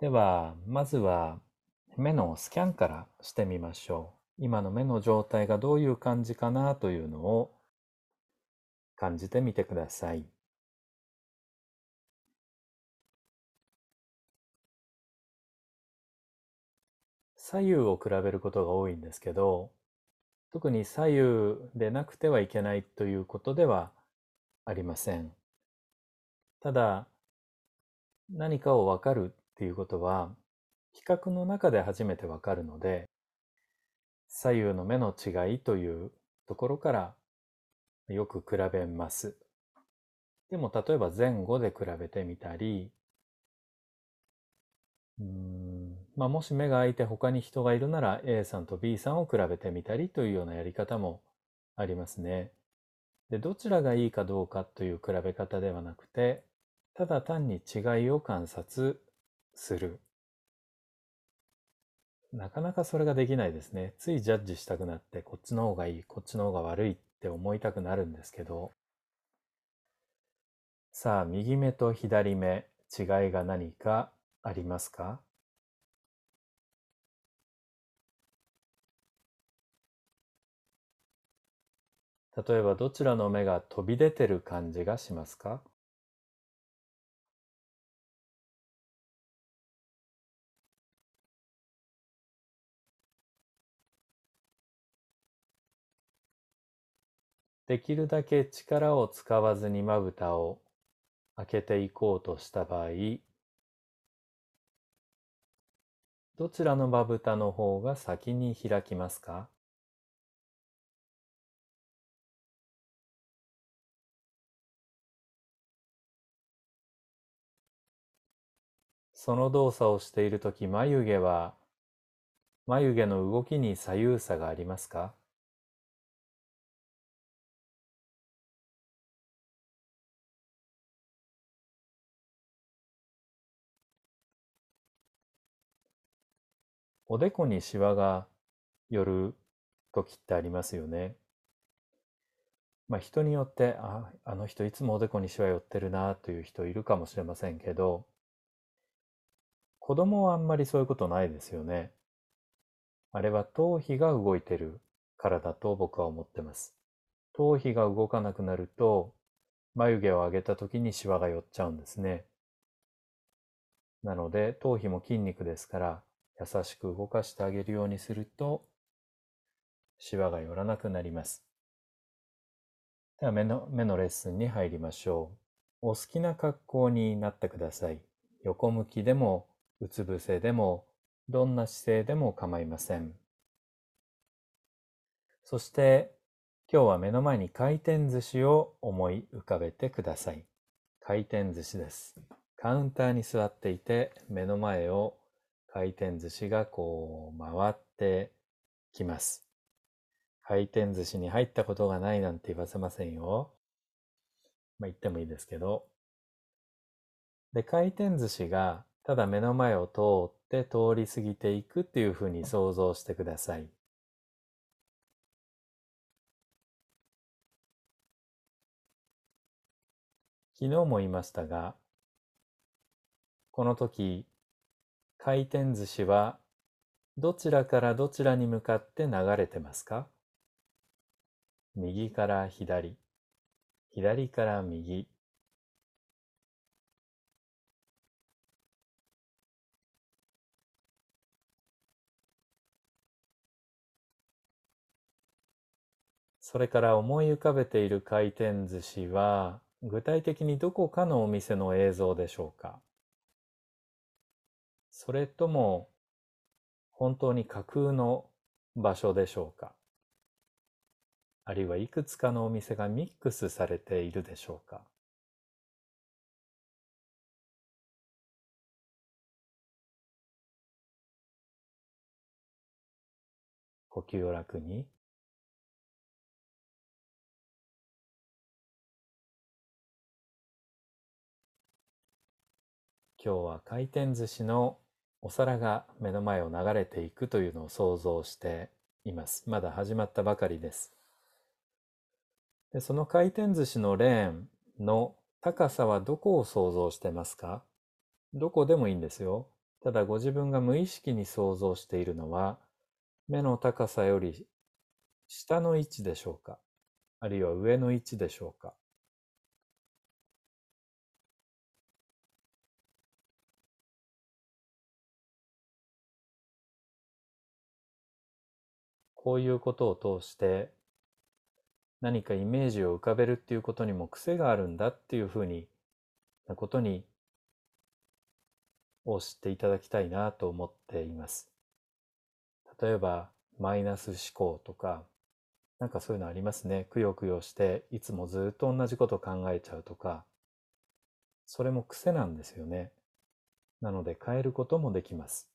では、まずは目のスキャンからしてみましょう。今の目の状態がどういう感じかなというのを感じてみてください。左右を比べることが多いんですけど、特に左右でなくてはいけないということではありません。ただ、何かをわかるっていうことは、比較の中で初めてわかるので、左右の目の違いというところからよく比べます。でも例えば前後で比べてみたり、うんまあ、もし目が開いて他に人がいるなら A さんと B さんを比べてみたりというようなやり方もありますね。で、どちらがいいかどうかという比べ方ではなくて、ただ単に違いを観察する。なかなかそれができないですね。ついジャッジしたくなって、こっちの方がいい、こっちの方が悪いって思いたくなるんですけど。さあ、右目と左目、違いが何かありますか？例えばどちらの目が飛び出てる感じがしますか？できるだけ力を使わずにまぶたを開けていこうとした場合、どちらのまぶたの方が先に開きますか？その動作をしているとき眉毛は眉毛の動きに左右差がありますか？おでこにシワが寄る時ってありますよね。まあ人によって、あ、あの人いつもおでこにシワ寄ってるなという人いるかもしれませんけど、子供はあんまりそういうことないですよね。あれは頭皮が動いてるからだと僕は思ってます。頭皮が動かなくなると、眉毛を上げた時にシワが寄っちゃうんですね。なので、頭皮も筋肉ですから、優しく動かしてあげるようにすると、シワが寄らなくなります。では目の、目のレッスンに入りましょう。お好きな格好になってください。横向きでも、うつ伏せでも、どんな姿勢でも構いません。そして、今日は目の前に回転寿司を思い浮かべてください。回転寿司です。カウンターに座っていて、目の前を回転寿司がこう回ってきます。回転寿司に入ったことがないなんて言わせませんよ。まあ言ってもいいですけど。で、回転寿司がただ目の前を通って通り過ぎていくっていうふうに想像してください。昨日も言いましたが、この時回転寿司はどちらからどちらに向かって流れてますか？右から左、左から右。それから思い浮かべている回転寿司は具体的にどこかのお店の映像でしょうか？それとも本当に架空の場所でしょうか？あるいはいくつかのお店がミックスされているでしょうか？呼吸を楽に。今日は回転寿司のお皿が目の前を流れていくというのを想像しています。まだ始まったばかりです。でその回転寿司のレーンの高さはどこを想像してますか？どこでもいいんですよ。ただご自分が無意識に想像しているのは、目の高さより下の位置でしょうか？あるいは上の位置でしょうか？こういうことを通して何かイメージを浮かべるっていうことにも癖があるんだっていうふうになことにを知っていただきたいなと思っています。例えば、マイナス思考とか、なんかそういうのありますね。くよくよして、いつもずっと同じこと考えちゃうとか、それも癖なんですよね。なので変えることもできます。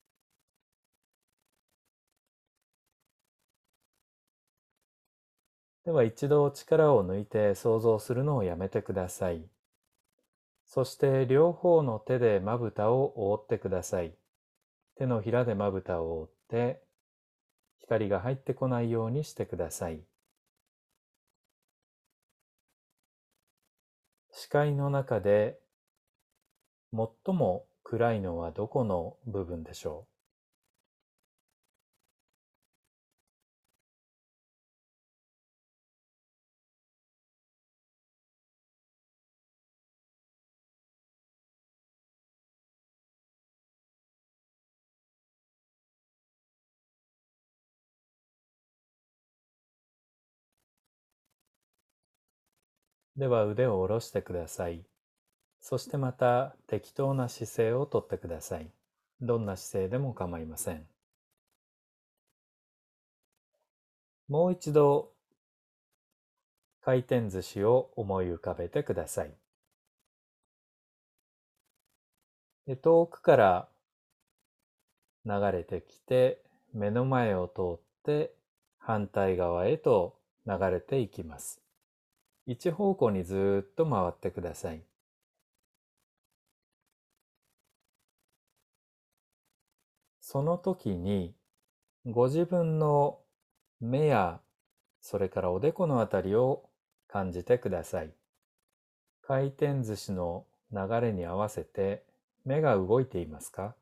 では一度力を抜いて想像するのをやめてください。そして両方の手でまぶたを覆ってください。手のひらでまぶたを覆って、光が入ってこないようにしてください。視界の中で最も暗いのはどこの部分でしょう？では腕を下ろしてください。そしてまた適当な姿勢をとってください。どんな姿勢でも構いません。もう一度回転寿司を思い浮かべてください。遠くから流れてきて目の前を通って反対側へと流れていきます。一方向にずっと回ってください。その時にご自分の目やそれからおでこのあたりを感じてください。回転寿司の流れに合わせて目が動いていますか？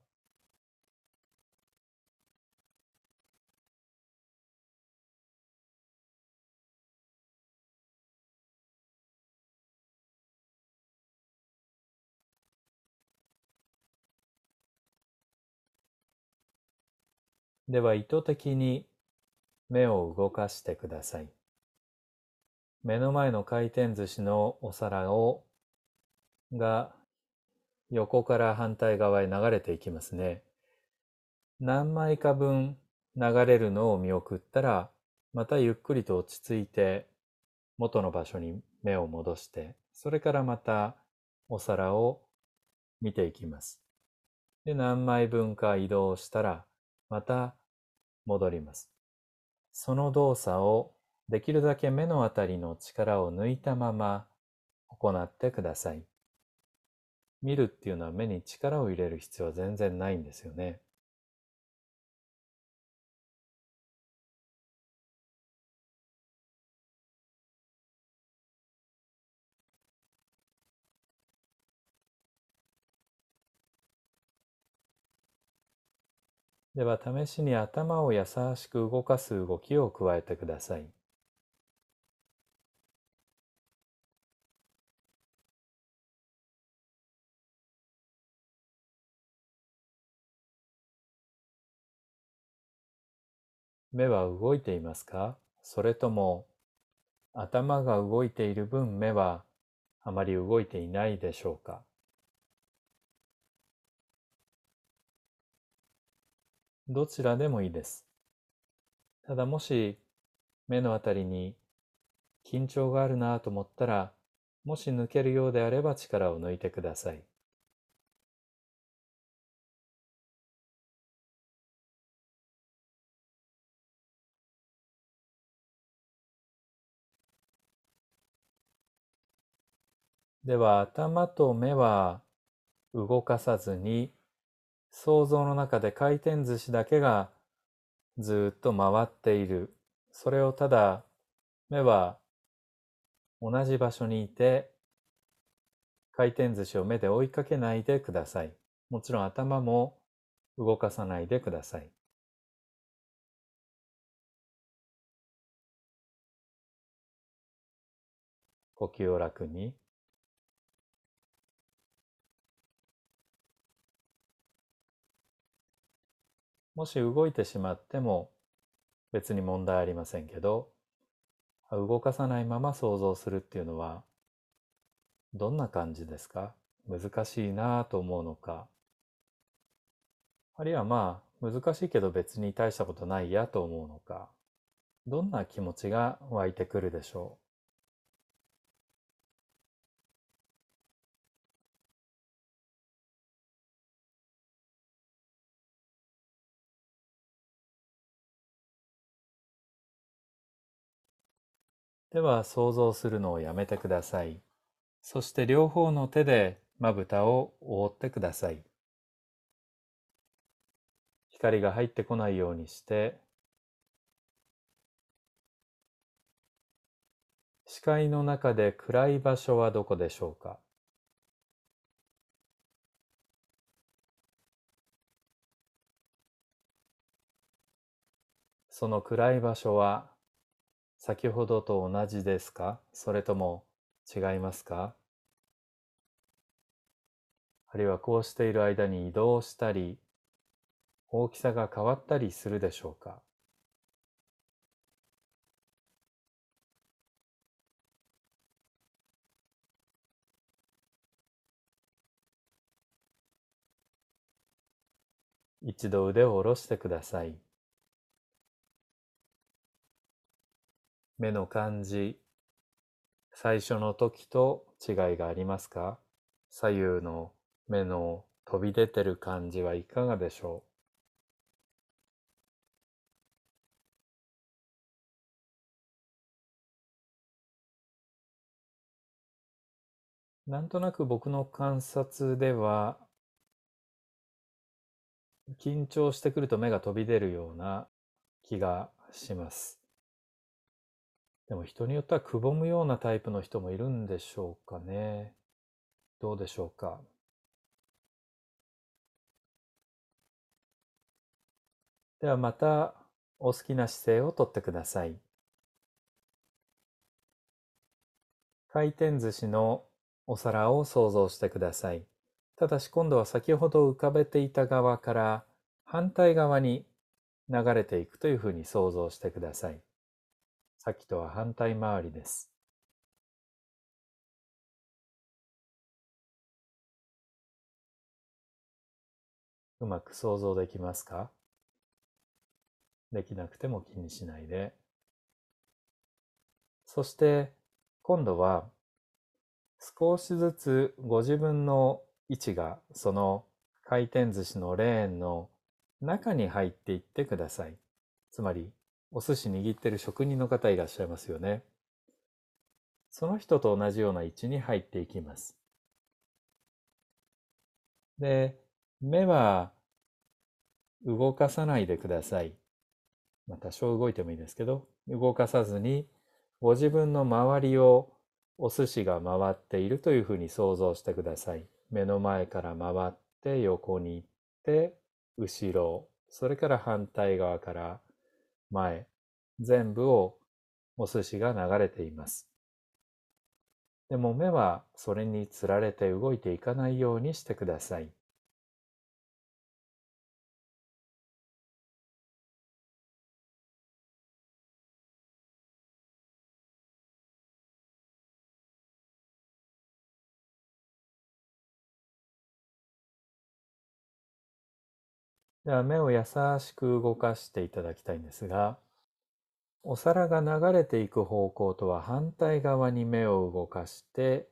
では意図的に目を動かしてください。目の前の回転寿司のお皿をが横から反対側へ流れていきますね。何枚か分流れるのを見送ったら、またゆっくりと落ち着いて元の場所に目を戻して、それからまたお皿を見ていきます。で、何枚分か移動したら、また戻ります。その動作をできるだけ目のあたりの力を抜いたまま行ってください。見るっていうのは目に力を入れる必要は全然ないんですよね。では試しに頭を優しく動かす動きを加えてください。目は動いていますか？それとも頭が動いている分目はあまり動いていないでしょうか？どちらでもいいです。ただもし目のあたりに緊張があるなと思ったら、もし抜けるようであれば力を抜いてください。では頭と目は動かさずに想像の中で回転寿司だけがずっと回っている。それをただ目は同じ場所にいて回転寿司を目で追いかけないでください。もちろん頭も動かさないでください。呼吸を楽に。もし動いてしまっても別に問題ありませんけど、動かさないまま想像するっていうのはどんな感じですか？難しいなぁと思うのか、あるいはまあ難しいけど別に大したことないやと思うのか、どんな気持ちが湧いてくるでしょう？では想像するのをやめてください。そして両方の手でまぶたを覆ってください。光が入ってこないようにして視界の中で暗い場所はどこでしょうかその暗い場所は先ほどと同じですか？それとも違いますか？あるいはこうしている間に移動したり大きさが変わったりするでしょうか？一度腕を下ろしてください。目の感じ、最初の時と違いがありますか？左右の目の飛び出てる感じはいかがでしょう？なんとなく僕の観察では緊張してくると目が飛び出るような気がします。でも人によってはくぼむようなタイプの人もいるんでしょうかね。どうでしょうか。ではまたお好きな姿勢をとってください。回転寿司のお皿を想像してください。ただし今度は先ほど浮かべていた側から反対側に流れていくというふうに想像してください。さっきとは反対回りです。うまく想像できますか？できなくても気にしないで。そして今度は少しずつご自分の位置がその回転寿司のレーンの中に入っていってください。つまりお寿司握ってる職人の方いらっしゃいますよね。その人と同じような位置に入っていきます。で、目は動かさないでください。まあ、多少動いてもいいですけど、動かさずにご自分の周りをお寿司が回っているというふうに想像してください。目の前から回って横に行って後ろ、それから反対側から前、全部をお寿司が流れています。でも目はそれにつられて動いていかないようにしてください。では目を優しく動かしていただきたいんですが、お皿が流れていく方向とは反対側に目を動かして、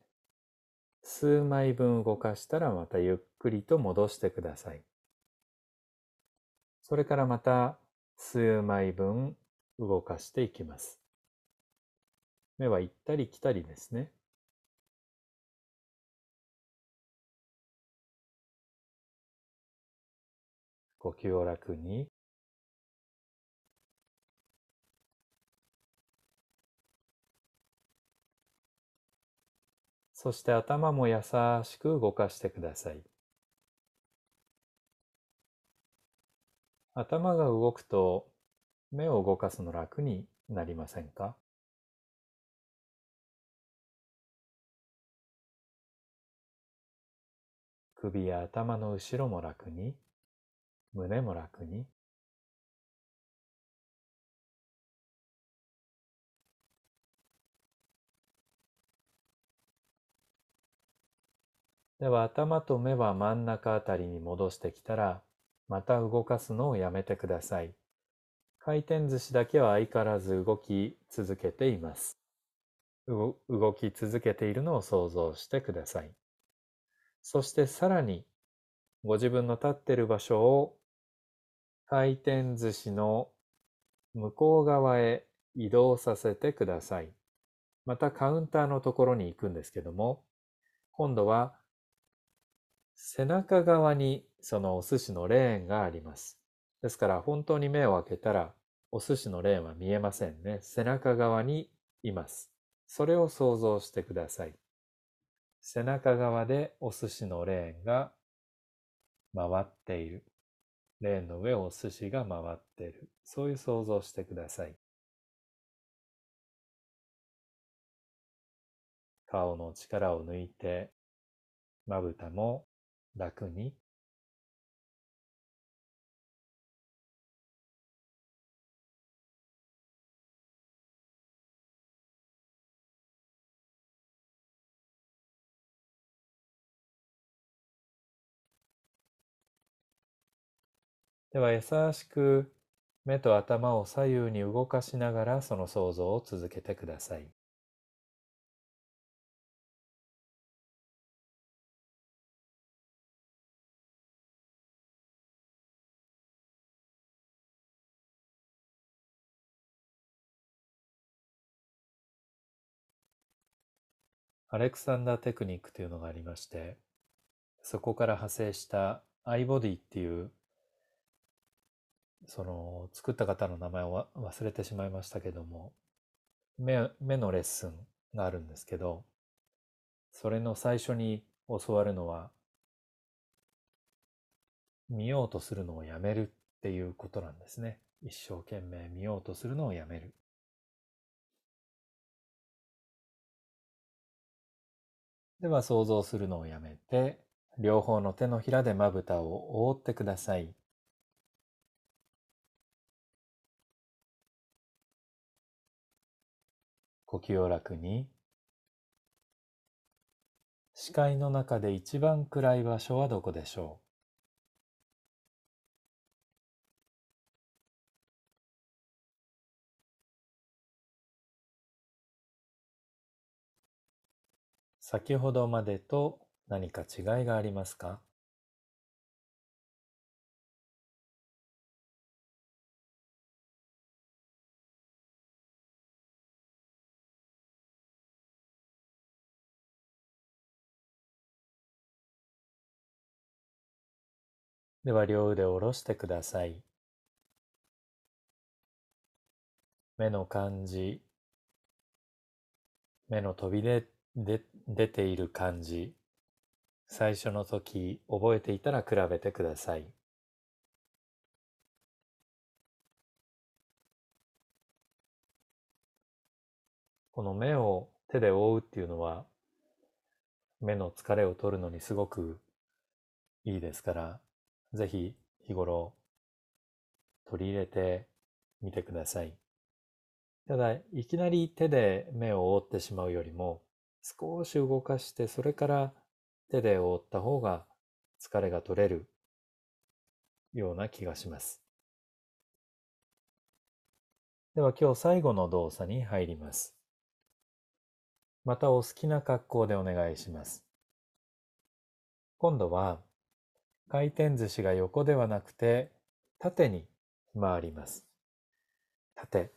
数枚分動かしたらまたゆっくりと戻してください。それからまた数枚分動かしていきます。目は行ったり来たりですね。呼吸を楽に。そして頭も優しく動かしてください。頭が動くと目を動かすの楽になりませんか？首や頭の後ろも楽に、胸も楽に、では頭と目は真ん中あたりに戻してきたら、また動かすのをやめてください。回転寿司だけは相変わらず動き続けています。動き続けているのを想像してください。そしてさらにご自分の立っている場所を回転寿司の向こう側へ移動させてください。またカウンターのところに行くんですけども、今度は背中側にそのお寿司のレーンがあります。ですから本当に目を開けたらお寿司のレーンは見えませんね。背中側にいます。それを想像してください。背中側でお寿司のレーンが回っている。レーンの上をお寿司が回っている。そういう想像してください。顔の力を抜いて、まぶたも楽にでは優しく目と頭を左右に動かしながらその想像を続けてください。アレクサンダーテクニックというのがありまして、そこから派生したアイボディっていうその作った方の名前を忘れてしまいましたけども目目のレッスンがあるんですけどそれの最初に教わるのは見ようとするのをやめるっていうことなんですね。一生懸命見ようとするのをやめる。では想像するのをやめて両方の手のひらでまぶたを覆ってください。呼吸を楽に。視界の中で一番暗い場所はどこでしょう？先ほどまでと何か違いがありますか？では両腕を下ろしてください。目の感じ、目の飛び出出ている感じ、最初の時覚えていたら比べてください。この目を手で覆うっていうのは目の疲れを取るのにすごくいいですからぜひ日頃取り入れてみてください。ただ、いきなり手で目を覆ってしまうよりも、少し動かして、それから手で覆った方が疲れが取れるような気がします。では今日最後の動作に入ります。またお好きな格好でお願いします。今度は回転寿司が横ではなくて縦に回ります。縦。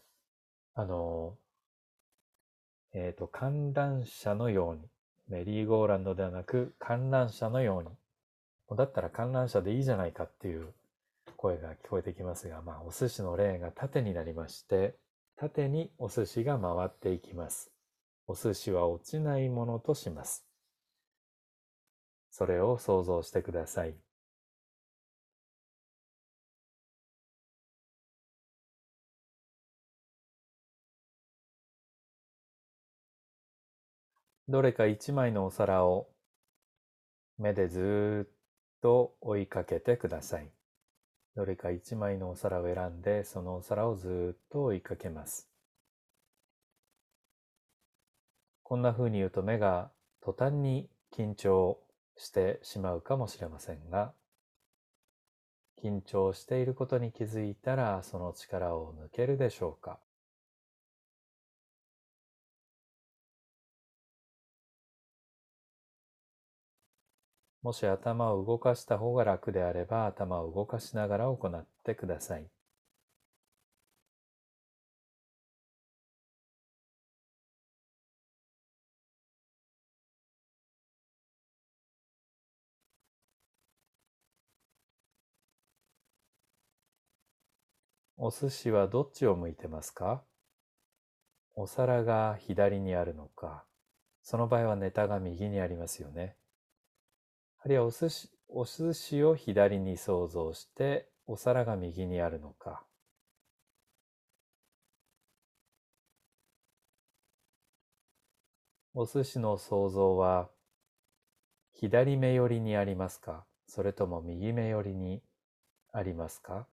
あの、えっ、ー、と、観覧車のように。メリーゴーランドではなく観覧車のように。だったら観覧車でいいじゃないかっていう声が聞こえてきますが、まあ、お寿司のレーンが縦になりまして、縦にお寿司が回っていきます。お寿司は落ちないものとします。それを想像してください。どれか一枚のお皿を目でずっと追いかけてください。どれか一枚のお皿を選んで、そのお皿をずっと追いかけます。こんな風に言うと目が途端に緊張してしまうかもしれませんが、緊張していることに気づいたらその力を抜けるでしょうかもし頭を動かした方が楽であれば頭を動かしながら行ってください。お寿司はどっちを向いてますか？お皿が左にあるのか、その場合はネタが右にありますよね。あるいはお寿司お寿司を左に想像して、お皿が右にあるのか。お寿司の想像は左目寄りにありますか？それとも右目寄りにありますか？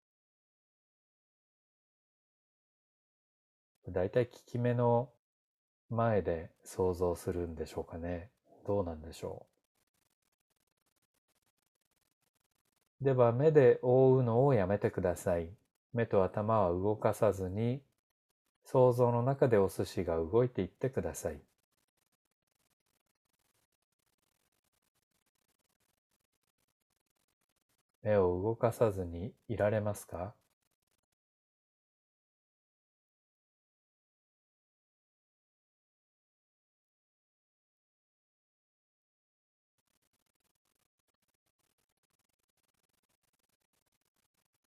だいたい効き目の前で想像するんでしょうかね。どうなんでしょう？では目で覆うのをやめてください。目と頭は動かさずに想像の中でお寿司が動いていってください。目を動かさずにいられますか？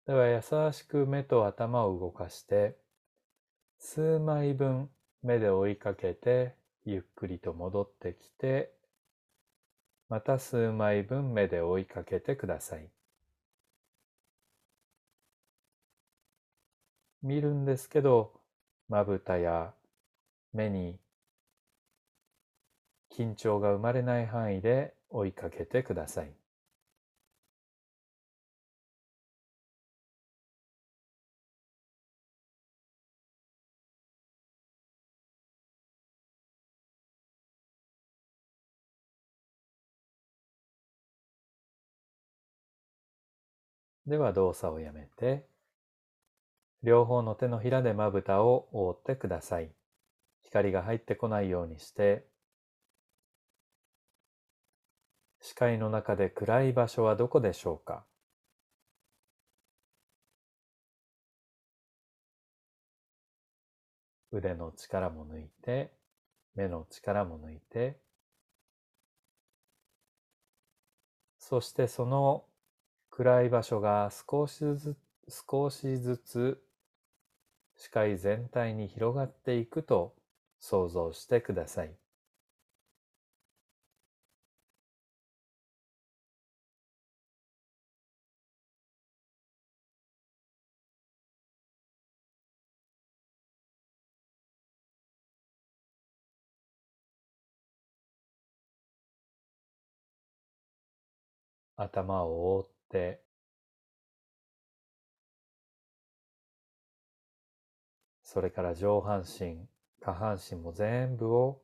では優しく目と頭を動かして、数枚分目で追いかけて、ゆっくりと戻ってきて、また数枚分目で追いかけてください。見るんですけど、まぶたや目に緊張が生まれない範囲で追いかけてください。では動作をやめて、両方の手のひらでまぶたを覆ってください。光が入ってこないようにして、視界の中で暗い場所はどこでしょうか腕の力も抜いて、目の力も抜いて、そしてその暗い場所が少しずつ少しずつ視界全体に広がっていくと想像してください。頭を覆っって、それから上半身、下半身も全部を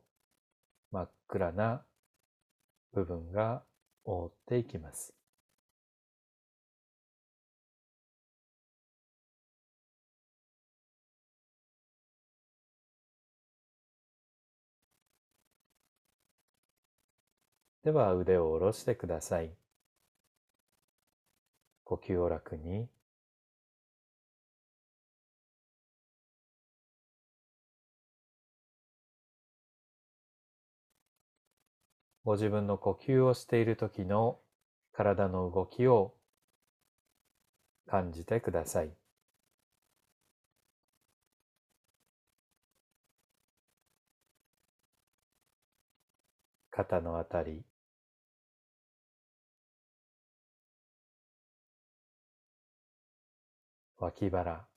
真っ暗な部分が覆っていきます。では腕を下ろしてください。呼吸を楽にご自分の呼吸をしている時の体の動きを感じてください。肩のあたり、脇腹。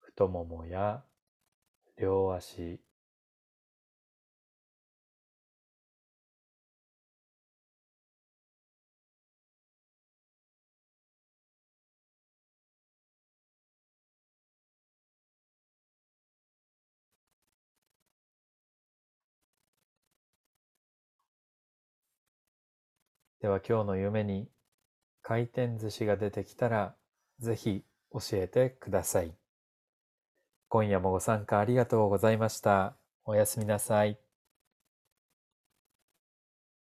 太ももや両足。では今日の夢に回転寿司が出てきたらぜひ教えてください。今夜もご参加ありがとうございました。おやすみなさい。